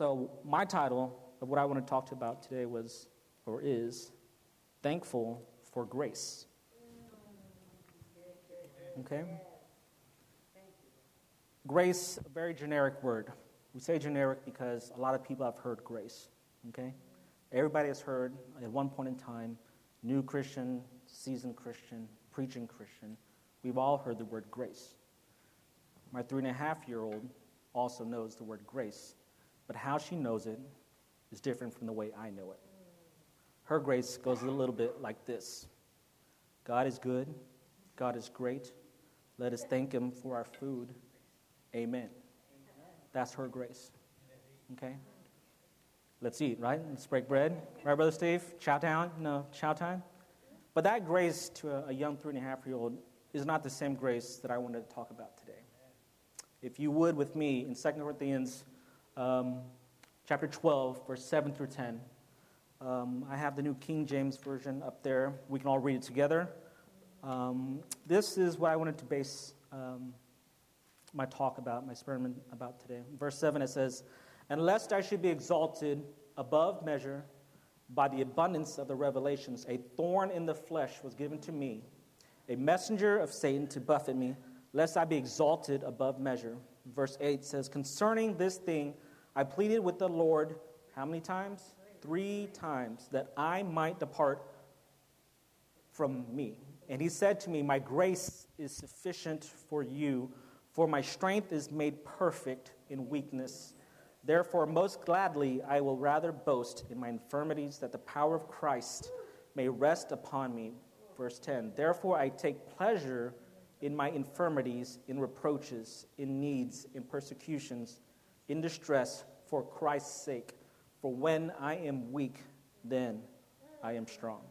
So, my title of what I want to talk to about today was, or is, Thankful for Grace. Okay? Grace, a very generic word. We say generic because a lot of people have heard grace. Okay? Everybody has heard at one point in time, new Christian, seasoned Christian, preaching Christian. We've all heard the word grace. My three and a half year old also knows the word grace, but how she knows it is different from the way I know it. Her grace goes a little bit like this God is good, God is great. Let us thank Him for our food. Amen. That's her grace. Okay? Let's eat, right? Let's break bread. Right, Brother Steve? Chow down? No, chow time? But that grace to a, a young three and a half year old is not the same grace that I wanted to talk about today. If you would, with me, in 2 Corinthians um, chapter 12, verse 7 through 10, um, I have the New King James Version up there. We can all read it together. Um, this is what I wanted to base um, my talk about, my sermon about today. Verse 7, it says, And lest I should be exalted above measure by the abundance of the revelations, a thorn in the flesh was given to me, a messenger of Satan to buffet me, lest I be exalted above measure. Verse 8 says, Concerning this thing, I pleaded with the Lord, how many times? Three times, that I might depart from me. And he said to me, My grace is sufficient for you for my strength is made perfect in weakness. Therefore, most gladly, I will rather boast in my infirmities that the power of Christ may rest upon me. Verse 10 Therefore, I take pleasure in my infirmities, in reproaches, in needs, in persecutions, in distress, for Christ's sake. For when I am weak, then I am strong.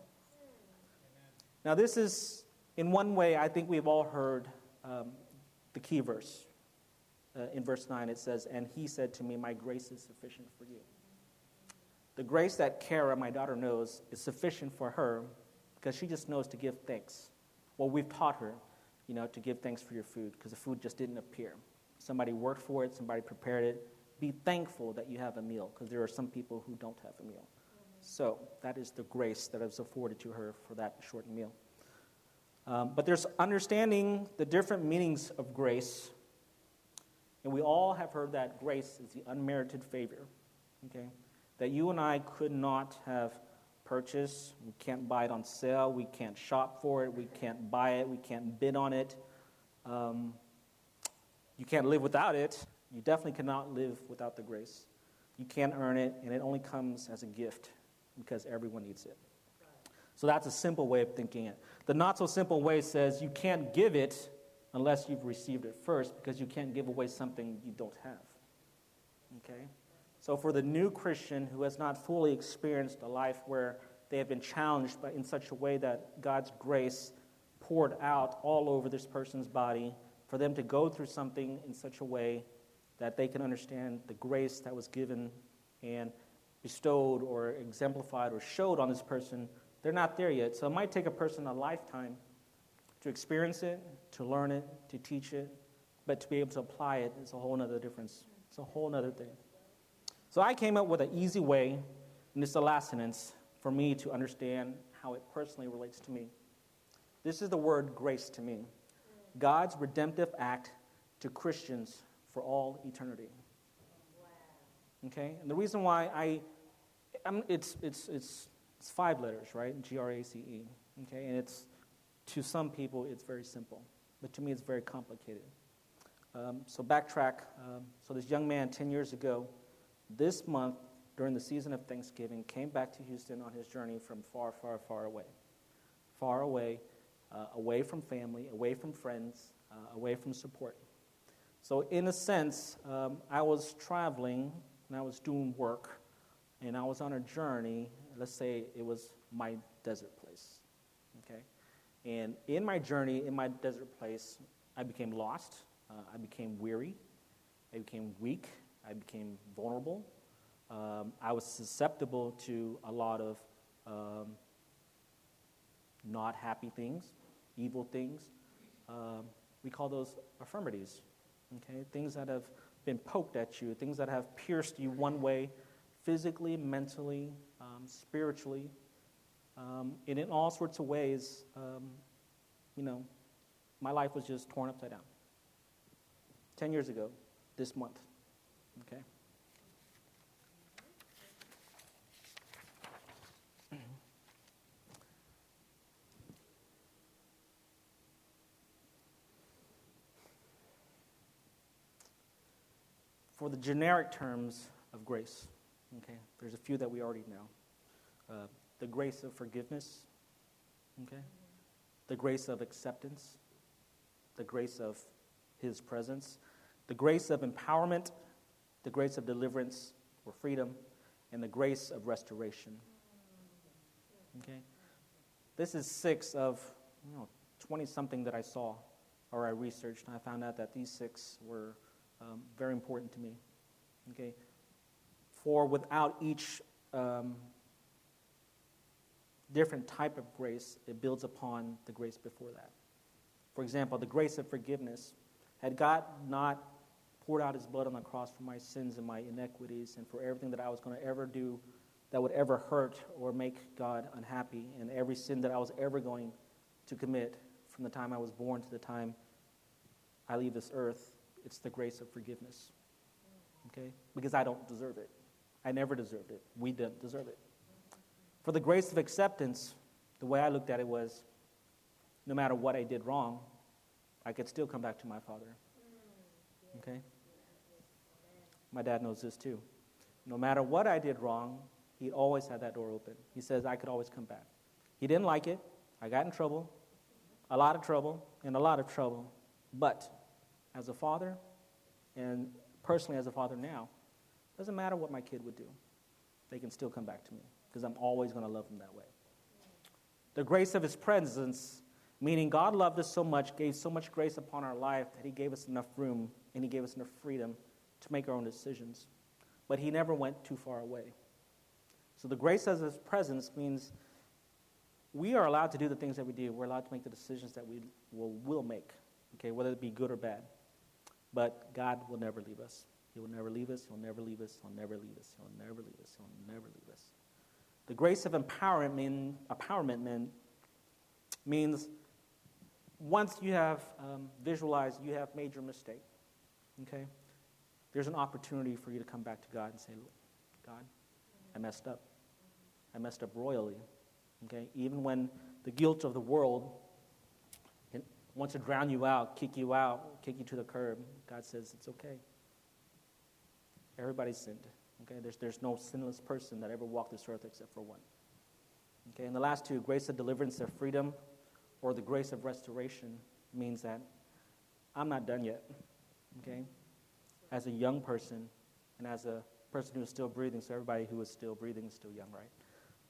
Now, this is, in one way, I think we've all heard um, the key verse. Uh, in verse 9, it says, And he said to me, My grace is sufficient for you. The grace that Kara, my daughter, knows is sufficient for her because she just knows to give thanks. Well, we've taught her, you know, to give thanks for your food because the food just didn't appear. Somebody worked for it, somebody prepared it. Be thankful that you have a meal because there are some people who don't have a meal. So that is the grace that was afforded to her for that short meal. Um, but there's understanding the different meanings of grace. And we all have heard that grace is the unmerited favor. Okay? That you and I could not have purchased. We can't buy it on sale. We can't shop for it. We can't buy it. We can't bid on it. Um, you can't live without it. You definitely cannot live without the grace. You can't earn it, and it only comes as a gift because everyone needs it. So that's a simple way of thinking it. The not so simple way says you can't give it unless you've received it first because you can't give away something you don't have. Okay? So for the new Christian who has not fully experienced a life where they have been challenged but in such a way that God's grace poured out all over this person's body, for them to go through something in such a way that they can understand the grace that was given and bestowed or exemplified or showed on this person they're not there yet. So it might take a person a lifetime to experience it, to learn it, to teach it, but to be able to apply it is a whole other difference. It's a whole other thing. So I came up with an easy way, and is the last sentence, for me to understand how it personally relates to me. This is the word grace to me God's redemptive act to Christians for all eternity. Okay? And the reason why I, I'm, it's, it's, it's it's five letters, right? G R A C E. Okay, and it's to some people it's very simple, but to me it's very complicated. Um, so backtrack. Um, so this young man, ten years ago, this month during the season of Thanksgiving, came back to Houston on his journey from far, far, far away, far away, uh, away from family, away from friends, uh, away from support. So in a sense, um, I was traveling and I was doing work and I was on a journey. Let's say it was my desert place. Okay? And in my journey, in my desert place, I became lost. Uh, I became weary. I became weak. I became vulnerable. Um, I was susceptible to a lot of um, not happy things, evil things. Um, we call those affirmities. Okay? Things that have been poked at you, things that have pierced you one way, physically, mentally, um, spiritually, um, and in all sorts of ways, um, you know, my life was just torn upside down. Ten years ago, this month. Okay? For the generic terms of grace, okay, there's a few that we already know. Uh, the grace of forgiveness, okay, the grace of acceptance, the grace of His presence, the grace of empowerment, the grace of deliverance or freedom, and the grace of restoration. Okay? This is six of you know, 20 something that I saw or I researched, and I found out that these six were um, very important to me. Okay? For without each um, different type of grace, it builds upon the grace before that. For example, the grace of forgiveness. Had God not poured out his blood on the cross for my sins and my iniquities and for everything that I was going to ever do that would ever hurt or make God unhappy, and every sin that I was ever going to commit from the time I was born to the time I leave this earth, it's the grace of forgiveness. Okay? Because I don't deserve it. I never deserved it. We didn't deserve it. For the grace of acceptance, the way I looked at it was no matter what I did wrong, I could still come back to my Father. Okay? My dad knows this too. No matter what I did wrong, he always had that door open. He says I could always come back. He didn't like it. I got in trouble, a lot of trouble, and a lot of trouble. But as a father, and personally as a father now, doesn't matter what my kid would do, they can still come back to me because I'm always going to love them that way. The grace of his presence, meaning God loved us so much, gave so much grace upon our life that he gave us enough room and he gave us enough freedom to make our own decisions. But he never went too far away. So the grace of his presence means we are allowed to do the things that we do. We're allowed to make the decisions that we will, will make, okay, whether it be good or bad. But God will never leave us. He will never leave us. He'll never leave us. He'll never leave us. He'll never leave us. He'll never leave us. The grace of empowerment, empowerment mean, means once you have um, visualized you have made your mistake, okay, there's an opportunity for you to come back to God and say, God, I messed up. I messed up royally. Okay? Even when the guilt of the world wants to drown you out, kick you out, kick you to the curb, God says it's okay. Everybody sinned. Okay? There's, there's no sinless person that ever walked this earth except for one. Okay? And the last two, grace of deliverance of freedom or the grace of restoration, means that I'm not done yet. Okay? As a young person and as a person who is still breathing, so everybody who is still breathing is still young, right?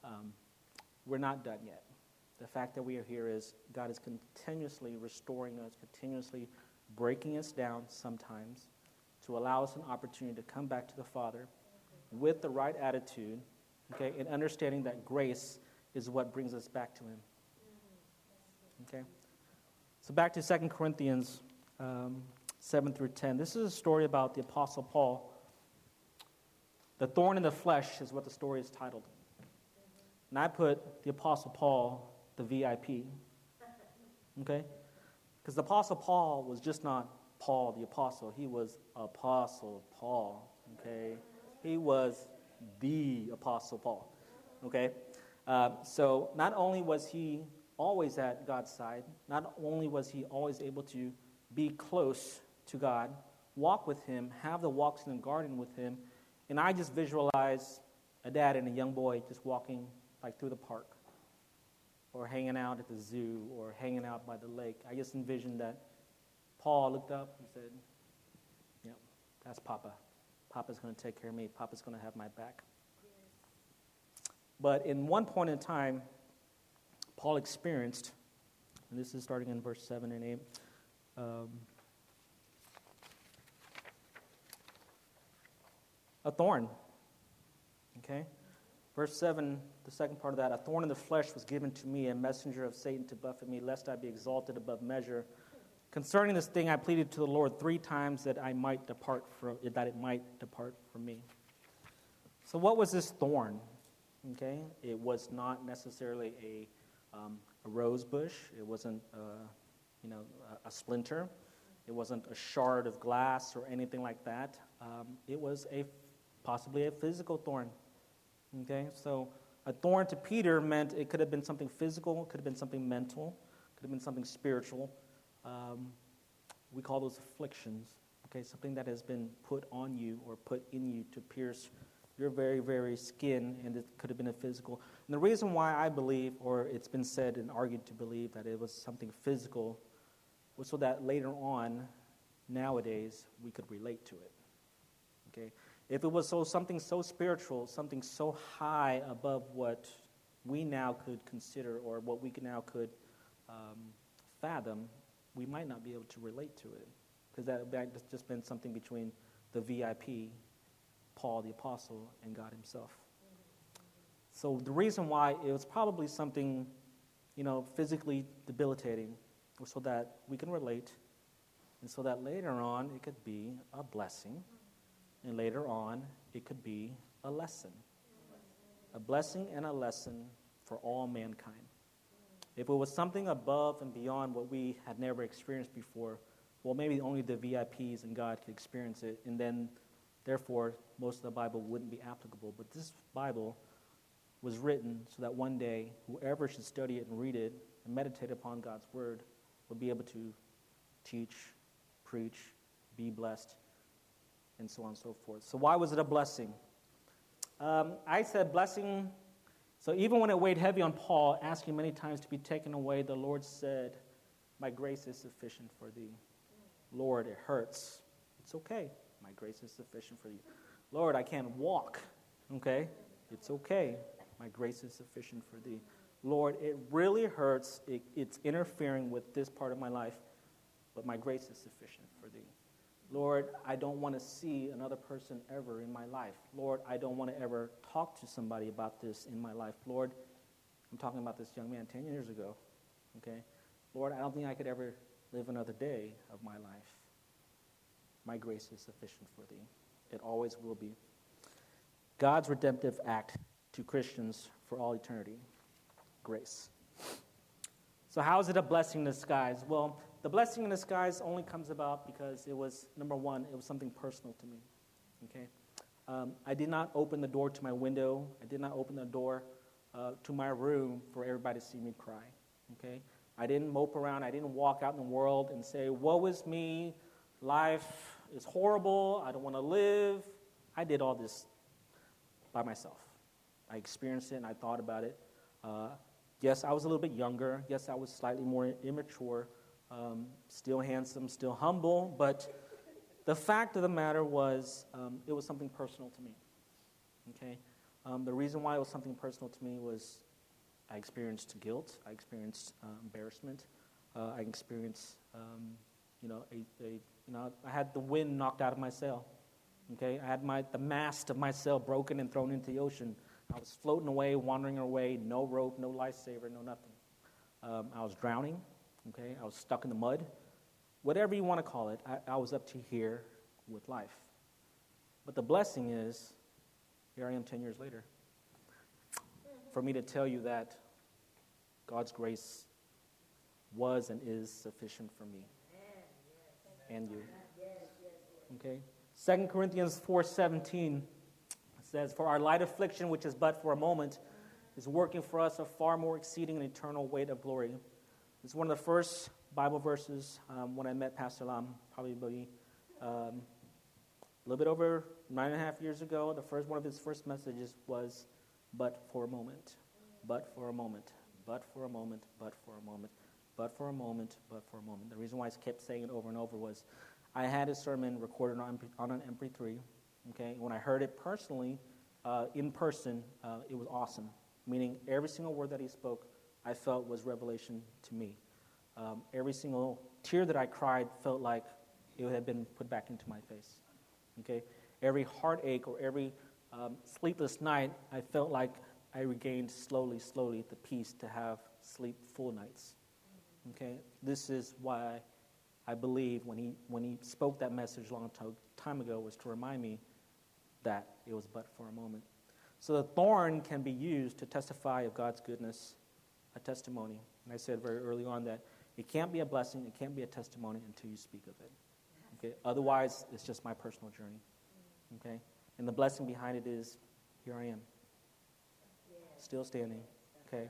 Um, we're not done yet. The fact that we are here is God is continuously restoring us, continuously breaking us down sometimes to allow us an opportunity to come back to the Father with the right attitude, okay, and understanding that grace is what brings us back to Him. Okay? So back to 2 Corinthians um, 7 through 10. This is a story about the Apostle Paul. The thorn in the flesh is what the story is titled. And I put the Apostle Paul, the VIP. Okay? Because the Apostle Paul was just not Paul the Apostle, he was Apostle Paul. Okay? He was the Apostle Paul. Okay? Uh, so not only was he always at God's side, not only was he always able to be close to God, walk with Him, have the walks in the garden with Him. And I just visualize a dad and a young boy just walking like through the park or hanging out at the zoo or hanging out by the lake. I just envisioned that Paul looked up and said, "Yeah, that's Papa. Papa's going to take care of me. Papa's going to have my back. But in one point in time, Paul experienced, and this is starting in verse 7 and 8, um, a thorn. Okay? Verse 7, the second part of that, a thorn in the flesh was given to me, a messenger of Satan to buffet me, lest I be exalted above measure. Concerning this thing, I pleaded to the Lord three times that I might depart from that it might depart from me. So, what was this thorn? Okay, it was not necessarily a, um, a rose bush. It wasn't, uh, you know, a, a, splinter. It wasn't a shard of glass or anything like that. Um, it was a possibly a physical thorn. Okay, so a thorn to Peter meant it could have been something physical, could have been something mental, could have been something spiritual. Um, we call those afflictions, okay, something that has been put on you or put in you to pierce your very, very skin, and it could have been a physical. And the reason why I believe, or it's been said and argued to believe, that it was something physical was so that later on, nowadays, we could relate to it. If it was so something so spiritual, something so high above what we now could consider or what we now could um, fathom, we might not be able to relate to it because that would just been something between the VIP, Paul the Apostle, and God Himself. So the reason why it was probably something, you know, physically debilitating, was so that we can relate, and so that later on it could be a blessing, and later on it could be a lesson, a blessing and a lesson for all mankind. If it was something above and beyond what we had never experienced before, well, maybe only the VIPs and God could experience it, and then, therefore, most of the Bible wouldn't be applicable. But this Bible was written so that one day, whoever should study it and read it and meditate upon God's Word would be able to teach, preach, be blessed, and so on and so forth. So, why was it a blessing? Um, I said blessing so even when it weighed heavy on Paul, asking many times to be taken away, the Lord said, My grace is sufficient for thee. Lord, it hurts. It's okay. My grace is sufficient for you. Lord, I can't walk. Okay? It's okay. My grace is sufficient for thee. Lord, it really hurts. It, it's interfering with this part of my life, but my grace is sufficient. Lord, I don't want to see another person ever in my life. Lord, I don't want to ever talk to somebody about this in my life. Lord, I'm talking about this young man 10 years ago. Okay? Lord, I don't think I could ever live another day of my life. My grace is sufficient for thee. It always will be. God's redemptive act to Christians for all eternity grace. So, how is it a blessing in disguise? Well, the blessing in disguise only comes about because it was, number one, it was something personal to me. Okay? Um, I did not open the door to my window. I did not open the door uh, to my room for everybody to see me cry. Okay? I didn't mope around. I didn't walk out in the world and say, Woe is me. Life is horrible. I don't want to live. I did all this by myself. I experienced it and I thought about it. Uh, yes, I was a little bit younger. Yes, I was slightly more immature. Um, still handsome, still humble, but the fact of the matter was um, it was something personal to me. Okay? Um, the reason why it was something personal to me was I experienced guilt, I experienced uh, embarrassment, uh, I experienced, um, you know, a, a, you know, I had the wind knocked out of my sail. Okay, I had my, the mast of my sail broken and thrown into the ocean. I was floating away, wandering away, no rope, no lifesaver, no nothing. Um, I was drowning. Okay, I was stuck in the mud. Whatever you want to call it, I, I was up to here with life. But the blessing is, here I am 10 years later, for me to tell you that God's grace was and is sufficient for me and you. Okay? 2 Corinthians 4:17 says, "For our light affliction, which is but for a moment, is working for us a far more exceeding and eternal weight of glory." It's one of the first Bible verses um, when I met Pastor Lam, probably um, a little bit over nine and a half years ago. The first one of his first messages was, "But for a moment, but for a moment, but for a moment, but for a moment, but for a moment, but for a moment." The reason why I kept saying it over and over was, I had his sermon recorded on, on an MP3. Okay, when I heard it personally, uh, in person, uh, it was awesome. Meaning every single word that he spoke I felt was revelation to me. Um, every single tear that I cried felt like it had been put back into my face. Okay? Every heartache or every um, sleepless night, I felt like I regained slowly, slowly the peace to have sleep full nights. Okay? This is why I believe when he, when he spoke that message a long time ago was to remind me that it was but for a moment. So the thorn can be used to testify of God's goodness, a testimony. And I said very early on that it can't be a blessing, it can't be a testimony until you speak of it. Okay? Otherwise, it's just my personal journey. Okay? And the blessing behind it is here I am. Still standing. Okay?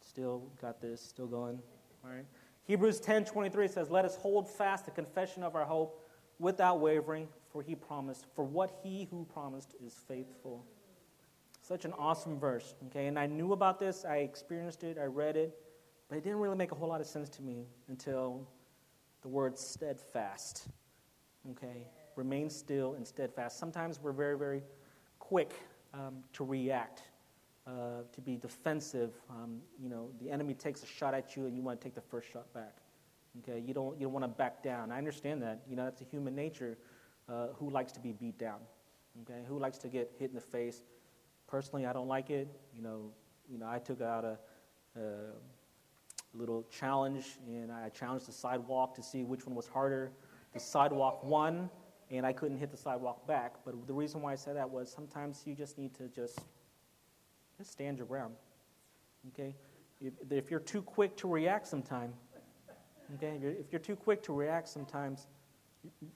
Still got this, still going. All right? Hebrews 10 23 says, Let us hold fast the confession of our hope without wavering, for he promised, for what he who promised is faithful. Such an awesome verse. Okay? And I knew about this, I experienced it, I read it, but it didn't really make a whole lot of sense to me until the word steadfast. Okay? Remain still and steadfast. Sometimes we're very, very quick um, to react, uh, to be defensive. Um, you know, the enemy takes a shot at you and you want to take the first shot back. Okay? You don't, you don't want to back down. I understand that. You know, that's a human nature. Uh, who likes to be beat down? Okay? Who likes to get hit in the face? Personally, I don't like it. You know, you know, I took out a, a little challenge, and I challenged the sidewalk to see which one was harder. The sidewalk won, and I couldn't hit the sidewalk back. But the reason why I said that was sometimes you just need to just just stand your ground. Okay, if, if you're too quick to react, sometime, okay, if you're, too quick to react, sometimes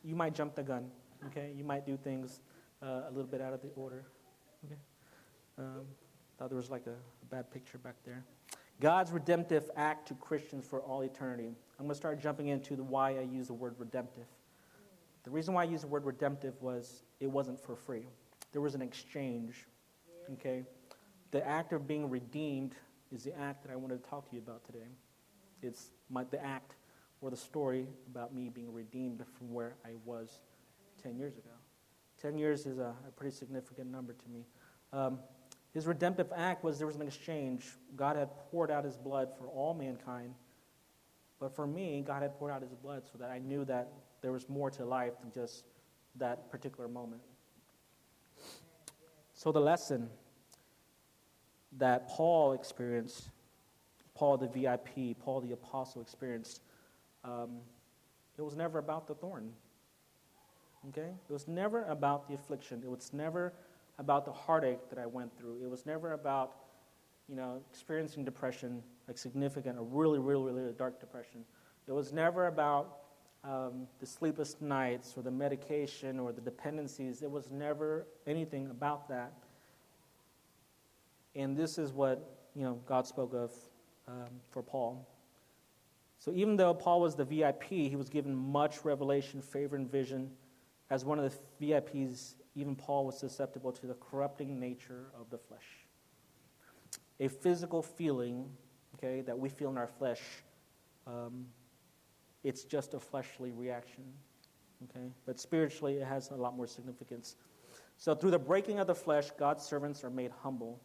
you, might jump the gun. Okay, you might do things uh, a little bit out of the order. Okay, um, thought there was like a, a bad picture back there. God's redemptive act to Christians for all eternity. I'm going to start jumping into the why I use the word redemptive. The reason why I use the word redemptive was it wasn't for free. There was an exchange. Okay? The act of being redeemed is the act that I wanted to talk to you about today. It's my, the act or the story about me being redeemed from where I was 10 years ago. 10 years is a, a pretty significant number to me. Um, his redemptive act was there was an exchange. God had poured out his blood for all mankind. But for me, God had poured out his blood so that I knew that there was more to life than just that particular moment. So the lesson that Paul experienced, Paul the VIP, Paul the apostle experienced, um, it was never about the thorn. Okay? It was never about the affliction. It was never about the heartache that I went through. It was never about, you know, experiencing depression, like significant, a really, really, really dark depression. It was never about um, the sleepless nights or the medication or the dependencies. It was never anything about that. And this is what, you know, God spoke of um, for Paul. So even though Paul was the VIP, he was given much revelation, favor, and vision. As one of the VIPs, even Paul was susceptible to the corrupting nature of the flesh. A physical feeling, okay, that we feel in our flesh, um, it's just a fleshly reaction, okay? But spiritually, it has a lot more significance. So, through the breaking of the flesh, God's servants are made humble,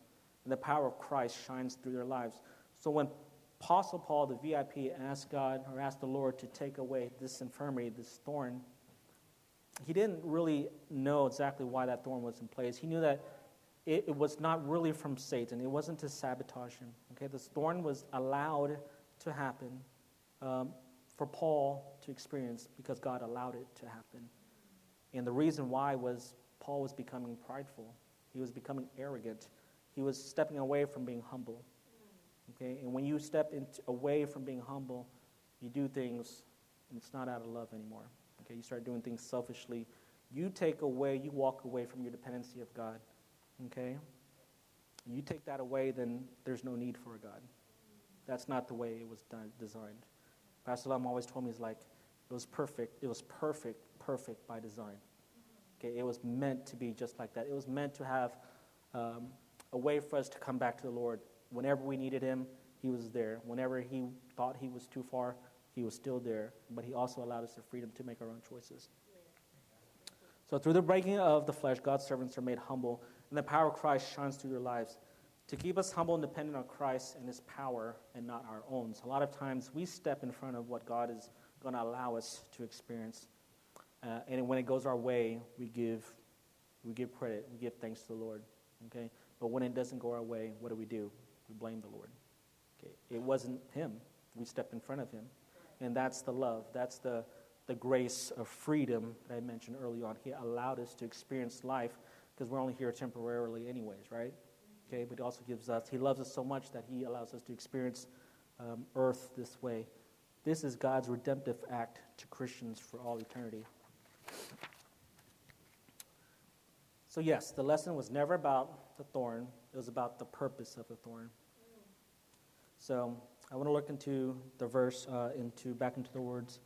and the power of Christ shines through their lives. So, when Apostle Paul, the VIP, asked God or asked the Lord to take away this infirmity, this thorn, he didn't really know exactly why that thorn was in place. He knew that it, it, was not really from Satan. It wasn't to sabotage him. Okay, this thorn was allowed to happen um, for Paul to experience because God allowed it to happen. And the reason why was Paul was becoming prideful. He was becoming arrogant. He was stepping away from being humble. Okay, and when you step into, away from being humble, you do things, and it's not out of love anymore. Okay, you start doing things selfishly. You take away, you walk away from your dependency of God. Okay? You take that away, then there's no need for a God. That's not the way it was done, designed. Pastor Lam always told me, it's like, it was perfect. It was perfect, perfect by design. Okay, it was meant to be just like that. It was meant to have um, a way for us to come back to the Lord. Whenever we needed Him, He was there. Whenever He thought He was too far, he was still there, but He also allowed us the freedom to make our own choices. So, through the breaking of the flesh, God's servants are made humble, and the power of Christ shines through their lives to keep us humble and dependent on Christ and His power and not our own. So, a lot of times we step in front of what God is going to allow us to experience. Uh, and when it goes our way, we give, we give credit, we give thanks to the Lord. Okay? But when it doesn't go our way, what do we do? We blame the Lord. Okay? It wasn't Him. We stepped in front of Him. And that's the love. That's the, the grace of freedom that I mentioned early on. He allowed us to experience life because we're only here temporarily, anyways, right? Okay, but He also gives us, He loves us so much that He allows us to experience um, earth this way. This is God's redemptive act to Christians for all eternity. So, yes, the lesson was never about the thorn, it was about the purpose of the thorn. So, I want to look into the verse, uh, into back into the words.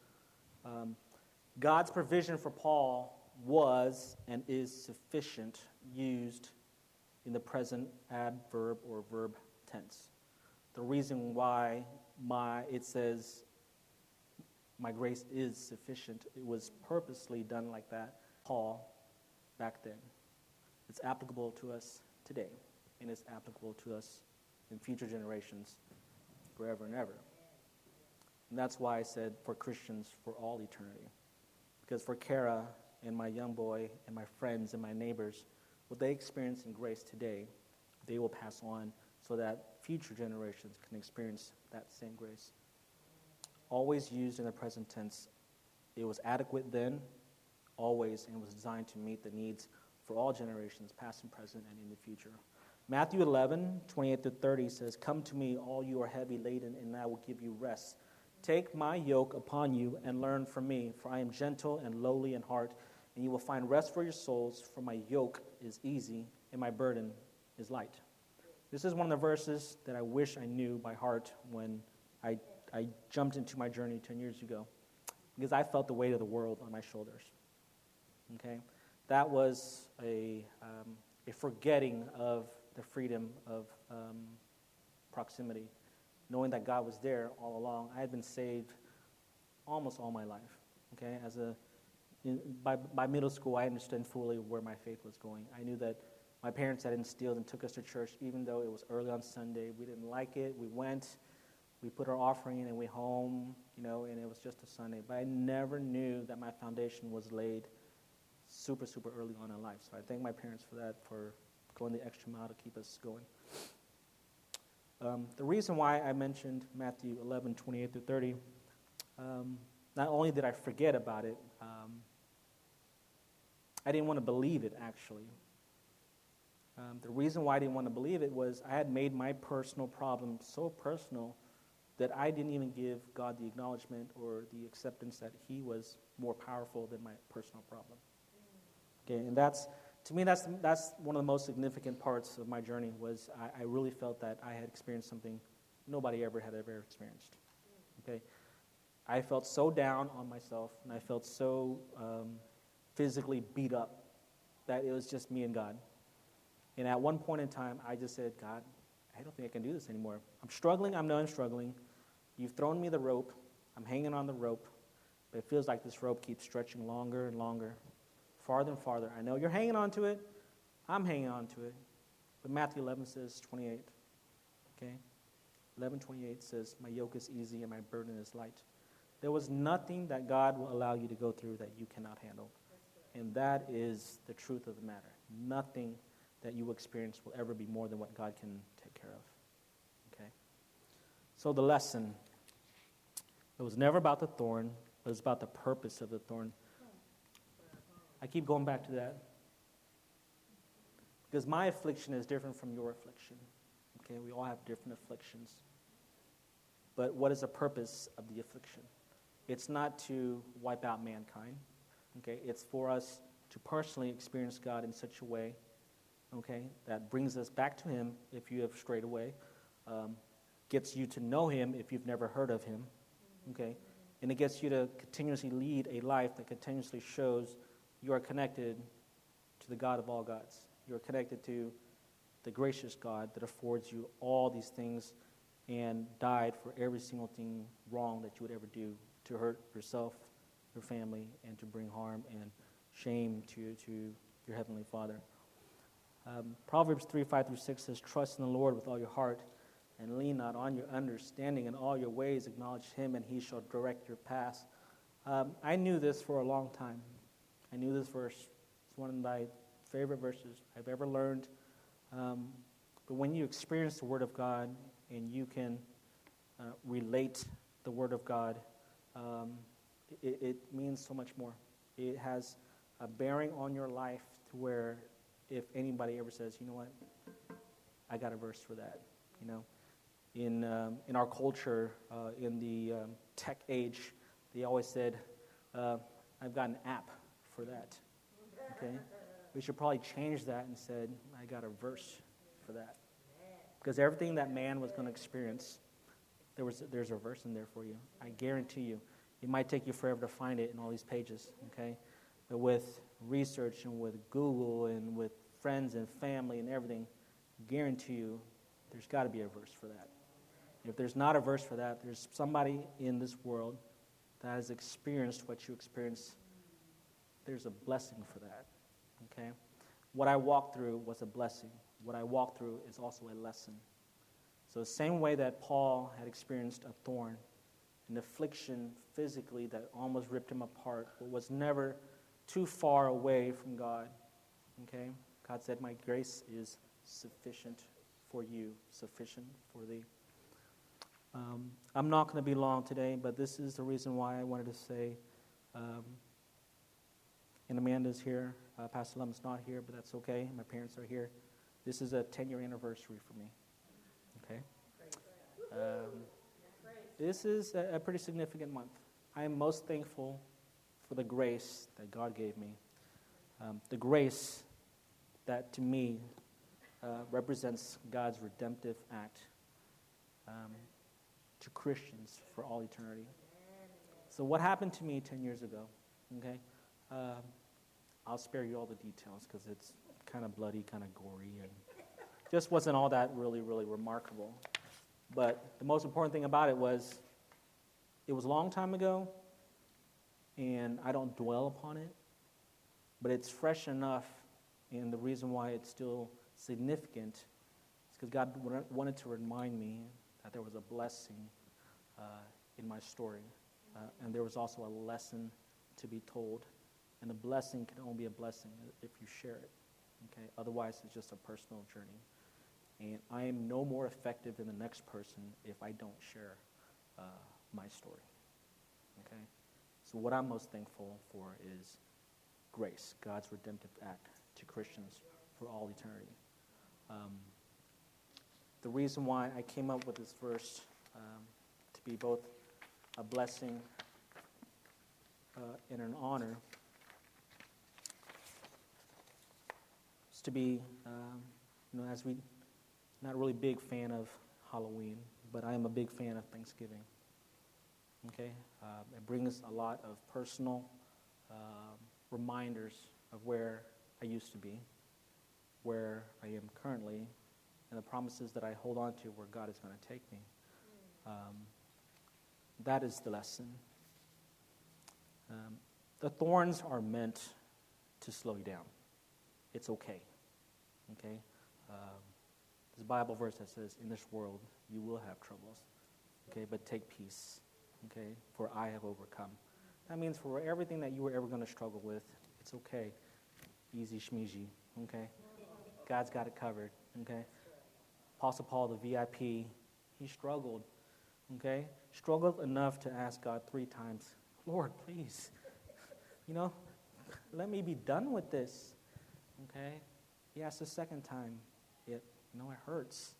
Um, God's provision for Paul was and is sufficient, used in the present adverb or verb tense. The reason why my it says my grace is sufficient, it was purposely done like that. Paul back then. It's applicable to us today, and it's applicable to us in future generations forever and ever. And that's why I said for Christians for all eternity. Because for Kara and my young boy and my friends and my neighbors, what they experience in grace today, they will pass on so that future generations can experience that same grace. Always used in the present tense. It was adequate then, always, and was designed to meet the needs for all generations, past and present, and in the future. Matthew 11, 28 to 30 says, Come to me, all you are heavy laden, and I will give you rest. Take my yoke upon you and learn from me, for I am gentle and lowly in heart, and you will find rest for your souls, for my yoke is easy and my burden is light. This is one of the verses that I wish I knew by heart when I, I jumped into my journey 10 years ago, because I felt the weight of the world on my shoulders. Okay? That was a, um, a forgetting of the freedom of um, proximity, knowing that God was there all along. I had been saved almost all my life. Okay, as a in, by, by middle school, I understood fully where my faith was going. I knew that my parents had instilled and took us to church, even though it was early on Sunday. We didn't like it. We went, we put our offering in, and we home, you know, and it was just a Sunday. But I never knew that my foundation was laid super, super early on in life. So I thank my parents for that, for going the extra mile to keep us going. Um, the reason why I mentioned Matthew 11, 28 through 30, um, not only did I forget about it, um, I didn't want to believe it actually. Um, the reason why I didn't want to believe it was I had made my personal problem so personal that I didn't even give God the acknowledgement or the acceptance that He was more powerful than my personal problem. Okay, and that's to me that's that's one of the most significant parts of my journey was I, I really felt that I had experienced something nobody ever had ever experienced. Okay, I felt so down on myself, and I felt so um, physically beat up that it was just me and God. And at one point in time, I just said, God, I don't think I can do this anymore. I'm struggling. I'm struggling. You've thrown me the rope. I'm hanging on the rope. But it feels like this rope keeps stretching longer and longer farther and farther. I know you're hanging on to it. I'm hanging on to it. But Matthew 11 says 28. Okay? 11:28 says, "My yoke is easy and my burden is light." There was nothing that God will allow you to go through that you cannot handle. And that is the truth of the matter. Nothing that you experience will ever be more than what God can take care of. Okay? So the lesson it was never about the thorn, it was about the purpose of the thorn. I keep going back to that. Because my affliction is different from your affliction. Okay, we all have different afflictions. But what is the purpose of the affliction? It's not to wipe out mankind. Okay, it's for us to personally experience God in such a way, okay, that brings us back to Him if you have strayed away, um, gets you to know Him if you've never heard of Him, okay, and it gets you to continuously lead a life that continuously shows you are connected to the God of all gods. You are connected to the gracious God that affords you all these things and died for every single thing wrong that you would ever do to hurt yourself, your family, and to bring harm and shame to, to your Heavenly Father. Um, Proverbs 3 5 through 6 says, Trust in the Lord with all your heart and lean not on your understanding. In all your ways acknowledge Him, and He shall direct your path. Um, I knew this for a long time. I knew this verse. It's one of my favorite verses I've ever learned. Um, but when you experience the Word of God and you can uh, relate the Word of God um, it, it means so much more. It has a bearing on your life to where if anybody ever says, you know what, I got a verse for that, you know. In, um, in our culture, uh, in the um, tech age, they always said, uh, I've got an app for that, okay? We should probably change that and said, I got a verse for that. Because everything that man was going to experience, there was, there's a verse in there for you. I guarantee you. It might take you forever to find it in all these pages, okay? But with research and with Google and with friends and family and everything, guarantee you there's got to be a verse for that. If there's not a verse for that, there's somebody in this world that has experienced what you experienced. There's a blessing for that. Okay? What I walked through was a blessing. What I walked through is also a lesson. So, the same way that Paul had experienced a thorn, an affliction physically that almost ripped him apart, but was never too far away from God. Okay? God said, My grace is sufficient for you, sufficient for thee. Um, I'm not going to be long today, but this is the reason why I wanted to say, um, and Amanda's here. Uh, Pastor Lum's not here, but that's okay. My parents are here. This is a 10 year anniversary for me. Okay? Um, this is a, a pretty significant month. I am most thankful for the grace that God gave me. Um, the grace that to me uh, represents God's redemptive act um, to Christians for all eternity. So, what happened to me 10 years ago? Okay? Uh, I'll spare you all the details because it's kind of bloody, kind of gory, and just wasn't all that really, really remarkable. But the most important thing about it was it was a long time ago, and I don't dwell upon it, but it's fresh enough, and the reason why it's still significant is because God wanted to remind me that there was a blessing uh, in my story, uh, and there was also a lesson to be told. And a blessing can only be a blessing if you share it. Okay? Otherwise, it's just a personal journey. And I am no more effective than the next person if I don't share uh, my story. Okay? So, what I'm most thankful for is grace, God's redemptive act to Christians for all eternity. Um, the reason why I came up with this verse um, to be both a blessing uh, and an honor to be, um, you know, as we, not really big fan of Halloween, but I am a big fan of Thanksgiving. Okay, uh, it brings a lot of personal uh, reminders of where I used to be, where I am currently, and the promises that I hold on to where God is going to take me. Um, that is the lesson. Um, the thorns are meant to slow you down. It's okay. Okay? Um, there's a Bible verse that says, In this world you will have troubles. Okay? But take peace. Okay? For I have overcome. That means for everything that you were ever going to struggle with, it's okay. Easy schmeezy. Okay? God's got it covered. Okay? Apostle Paul, the VIP, he struggled. Okay? Struggled enough to ask God three times, Lord, please, you know, let me be done with this. Okay? He asked the second time, it, you know, it hurts.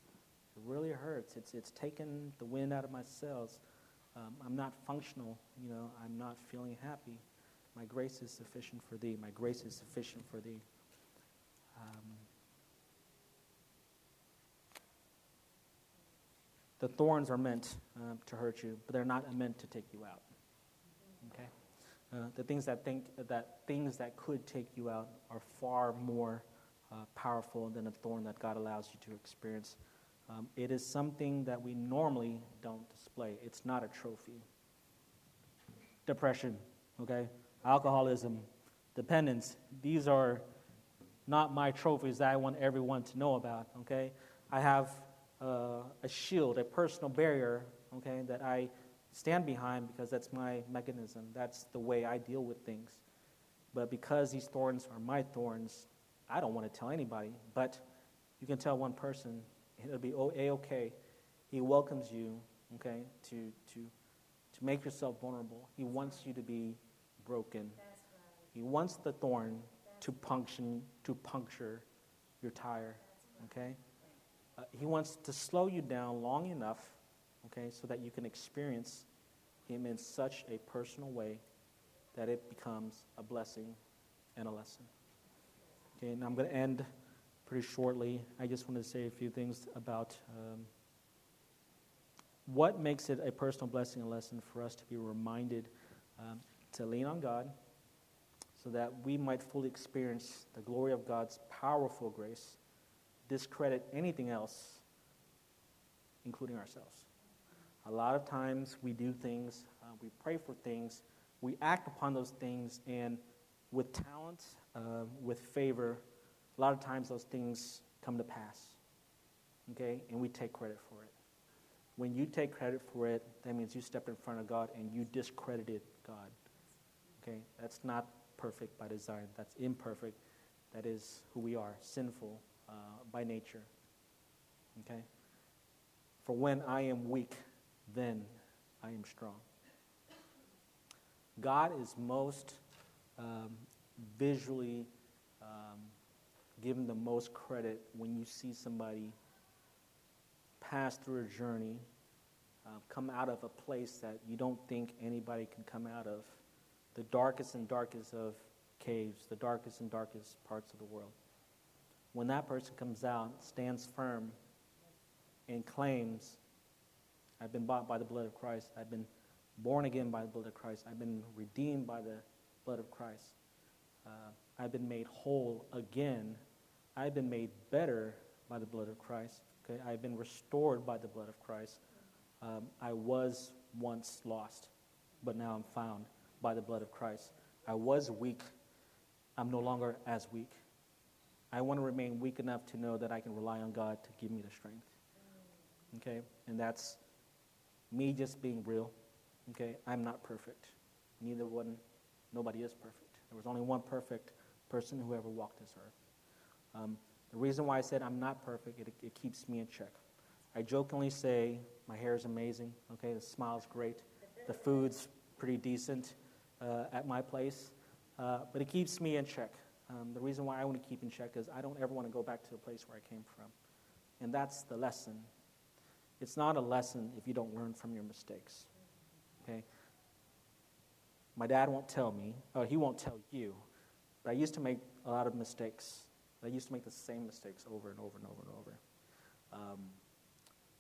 It really hurts. It's, it's taken the wind out of my sails. Um, I'm not functional. You know, I'm not feeling happy. My grace is sufficient for thee. My grace is sufficient for thee. Um, the thorns are meant uh, to hurt you, but they're not meant to take you out. Okay, uh, the things that think that things that could take you out are far more uh, powerful than a thorn that God allows you to experience. Um, it is something that we normally don't display. It's not a trophy. Depression, okay, alcoholism, dependence. These are not my trophies that I want everyone to know about. Okay, I have uh, a shield, a personal barrier, okay, that I stand behind because that's my mechanism. That's the way I deal with things. But because these thorns are my thorns, I don't want to tell anybody. But you can tell one person, it'll be a okay. He welcomes you, okay, to to to make yourself vulnerable. He wants you to be broken. He wants the thorn to puncture, to puncture your tire. Okay? Uh, he wants to slow you down long enough, okay, so that you can experience Him in such a personal way that it becomes a blessing and a lesson. Okay, and I'm going to end pretty shortly. I just want to say a few things about um, what makes it a personal blessing and lesson for us to be reminded um, to lean on God so that we might fully experience the glory of God's powerful grace, discredit anything else, including ourselves. A lot of times we do things, uh, we pray for things, we act upon those things, and with talent, uh, with favor, a lot of times those things come to pass. Okay? And we take credit for it. When you take credit for it, that means you stepped in front of God and you discredited God. Okay? That's not perfect by design, that's imperfect. That is who we are, sinful uh, by nature. Okay? For when I am weak, then I am strong. God is most um, visually um, given the most credit when you see somebody pass through a journey, uh, come out of a place that you don't think anybody can come out of, the darkest and darkest of caves, the darkest and darkest parts of the world. When that person comes out, stands firm, and claims, I've been bought by the blood of Christ, I've been born again by the blood of Christ, I've been redeemed by the blood of Christ, uh, I've been made whole again, I've been made better by the blood of Christ. Okay, I've been restored by the blood of Christ. Um, I was once lost, but now I'm found by the blood of Christ. I was weak. I'm no longer as weak. I want to remain weak enough to know that I can rely on God to give me the strength. Okay? And that's me just being real. Okay? I'm not perfect. Neither one, nobody is perfect. There was only one perfect person who ever walked this earth. Um, the reason why I said I'm not perfect, it, it keeps me in check. I jokingly say my hair is amazing, okay, the smile's great, the food's pretty decent uh, at my place, uh, but it keeps me in check. Um, the reason why I want to keep in check is I don't ever want to go back to the place where I came from. And that's the lesson. It's not a lesson if you don't learn from your mistakes. Okay? My dad won't tell me, or he won't tell you, but I used to make a lot of mistakes I used to make the same mistakes over and over and over and over. Um,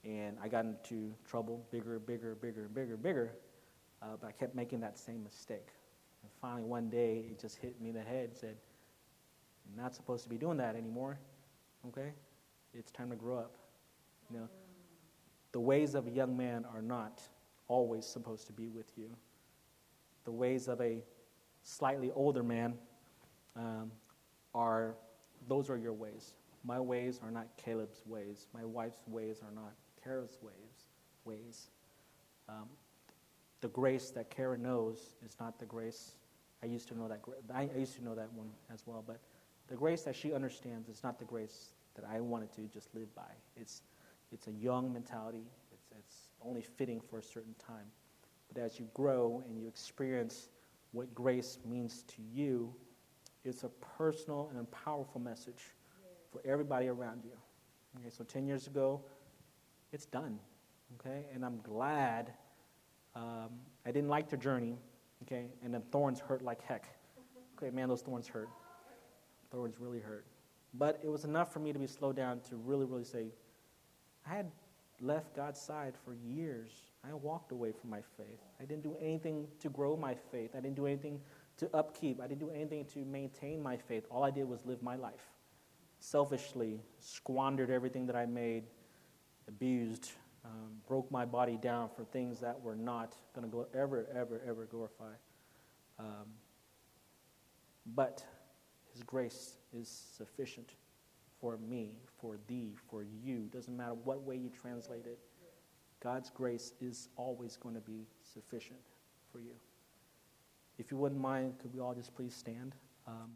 and I got into trouble, bigger, bigger, bigger, bigger, bigger, uh, but I kept making that same mistake. And finally, one day, it just hit me in the head and said, You're not supposed to be doing that anymore, okay? It's time to grow up. You know, the ways of a young man are not always supposed to be with you. The ways of a slightly older man um, are those are your ways. My ways are not Caleb's ways. My wife's ways are not Kara's ways. Ways. Um, the grace that Kara knows is not the grace. I used to know that. I used to know that one as well. But the grace that she understands is not the grace that I wanted to just live by. It's it's a young mentality. It's it's only fitting for a certain time. But as you grow and you experience what grace means to you, it's a personal and a powerful message for everybody around you. Okay, so 10 years ago, it's done. Okay, and I'm glad um, I didn't like the journey. Okay, and the thorns hurt like heck. Okay, man, those thorns hurt. Thorns really hurt. But it was enough for me to be slowed down to really, really say, I had left God's side for years. I walked away from my faith. I didn't do anything to grow my faith. I didn't do anything to upkeep. I didn't do anything to maintain my faith. All I did was live my life. Selfishly, squandered everything that I made, abused, um, broke my body down for things that were not going to ever, ever, ever glorify. Um, but His grace is sufficient for me, for thee, for you. Doesn't matter what way you translate it. God's grace is always going to be sufficient for you. If you wouldn't mind, could we all just please stand? Um,